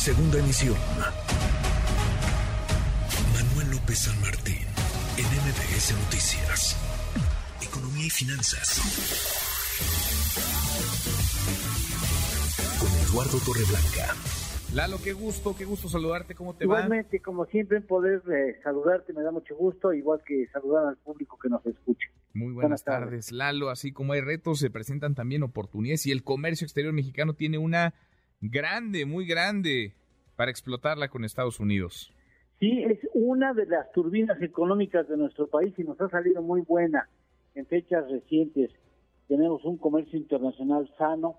Segunda emisión. Manuel López San Martín, en MBS Noticias. Economía y finanzas. Con Eduardo Torreblanca. Lalo, qué gusto, qué gusto saludarte, ¿cómo te va? Igualmente, como siempre, poder eh, saludarte me da mucho gusto, igual que saludar al público que nos escucha. Muy buenas, tardes. Lalo. Así como hay retos, se presentan también oportunidades y el comercio exterior mexicano tiene una grande, muy grande para explotarla con Estados Unidos. Sí, es una de las turbinas económicas de nuestro país y nos ha salido muy buena. En fechas recientes tenemos un comercio internacional sano.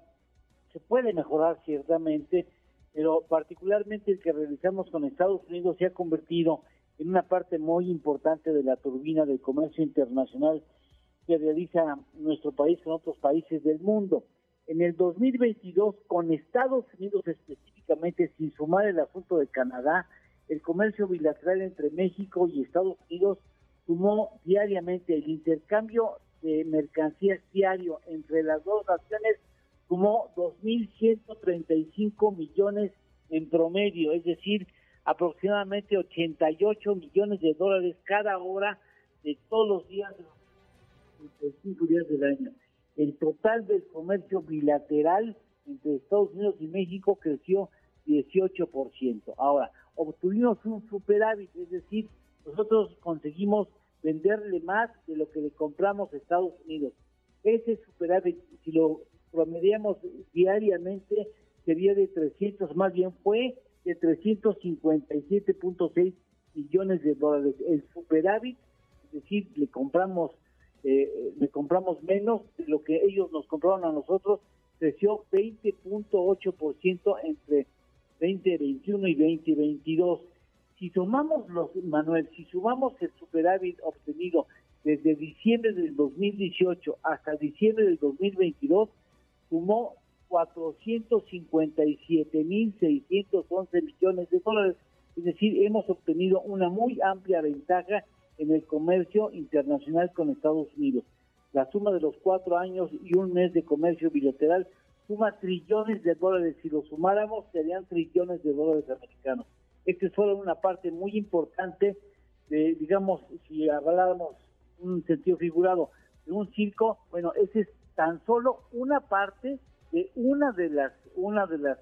Se puede mejorar ciertamente, pero particularmente el que realizamos con Estados Unidos se ha convertido en una parte muy importante de la turbina del comercio internacional que realiza nuestro país con otros países del mundo. En el 2022, con Estados Unidos específicamente, sin sumar el asunto de Canadá, el comercio bilateral entre México y Estados Unidos sumó diariamente el intercambio de mercancías diario entre las dos naciones sumó 2.135 millones en promedio, es decir, aproximadamente 88 millones de dólares cada hora de todos los días de los 35 días del año. El total del comercio bilateral entre Estados Unidos y México creció 18%. Ahora, obtuvimos un superávit, es decir, nosotros conseguimos venderle más de lo que le compramos a Estados Unidos. Ese superávit, si lo promediamos diariamente, sería de 300, más bien fue de 357.6 millones de dólares. El superávit, es decir, le compramos eh, le compramos menos de lo que ellos nos compraron a nosotros, creció 20.8% entre 2021 y 2022. Si sumamos los, Manuel, si sumamos el superávit obtenido desde diciembre del 2018 hasta diciembre del 2022, sumó 457.611 millones de dólares. Es decir, hemos obtenido una muy amplia ventaja en el comercio internacional con Estados Unidos. La suma de los cuatro años y un mes de comercio bilateral suma trillones de dólares. Si lo sumáramos, serían trillones de dólares americanos. Esta es solo una parte muy importante de, digamos, si habláramos un sentido figurado de un circo, bueno, esa es tan solo una parte de una de las una de las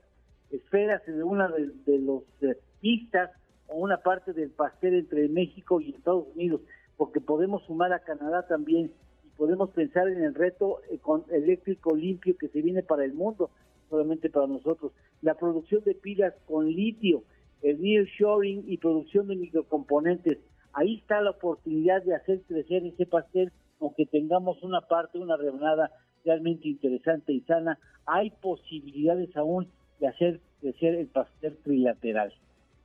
esferas, de una de, de los eh, pistas o una parte del pastel entre México y Estados Unidos, porque podemos sumar a Canadá también y podemos pensar en el reto eh, eléctrico limpio que se viene para el mundo, solamente para nosotros. La producción de pilas con litio, el nearshoring y producción de microcomponentes. Ahí está la oportunidad de hacer crecer ese pastel, aunque tengamos una parte, una rebanada realmente interesante y sana. Hay posibilidades aún de hacer crecer el pastel trilateral.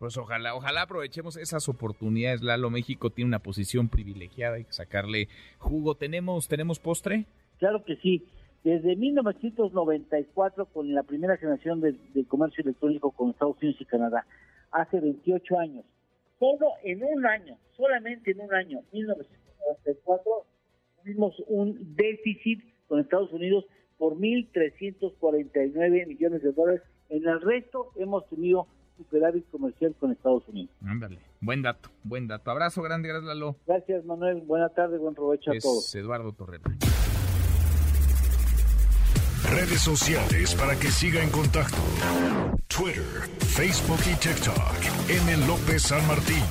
Pues ojalá, ojalá aprovechemos esas oportunidades. Lalo México tiene una posición privilegiada, hay que sacarle jugo. ¿Tenemos, tenemos postre? Claro que sí. Desde 1994, con la primera generación del comercio electrónico con Estados Unidos y Canadá, hace 28 años, solo en un año, solamente en un año, 1994, tuvimos un déficit con Estados Unidos por 1.349 millones de dólares. En el resto hemos tenido superávit comercial con Estados Unidos. Ándale, buen dato, buen dato. Abrazo grande, gracias Lalo. Gracias Manuel, buena tarde, buen provecho a todos. Eduardo Torrera. Redes sociales para que siga en contacto: Twitter, Facebook y TikTok. M. López San Martín.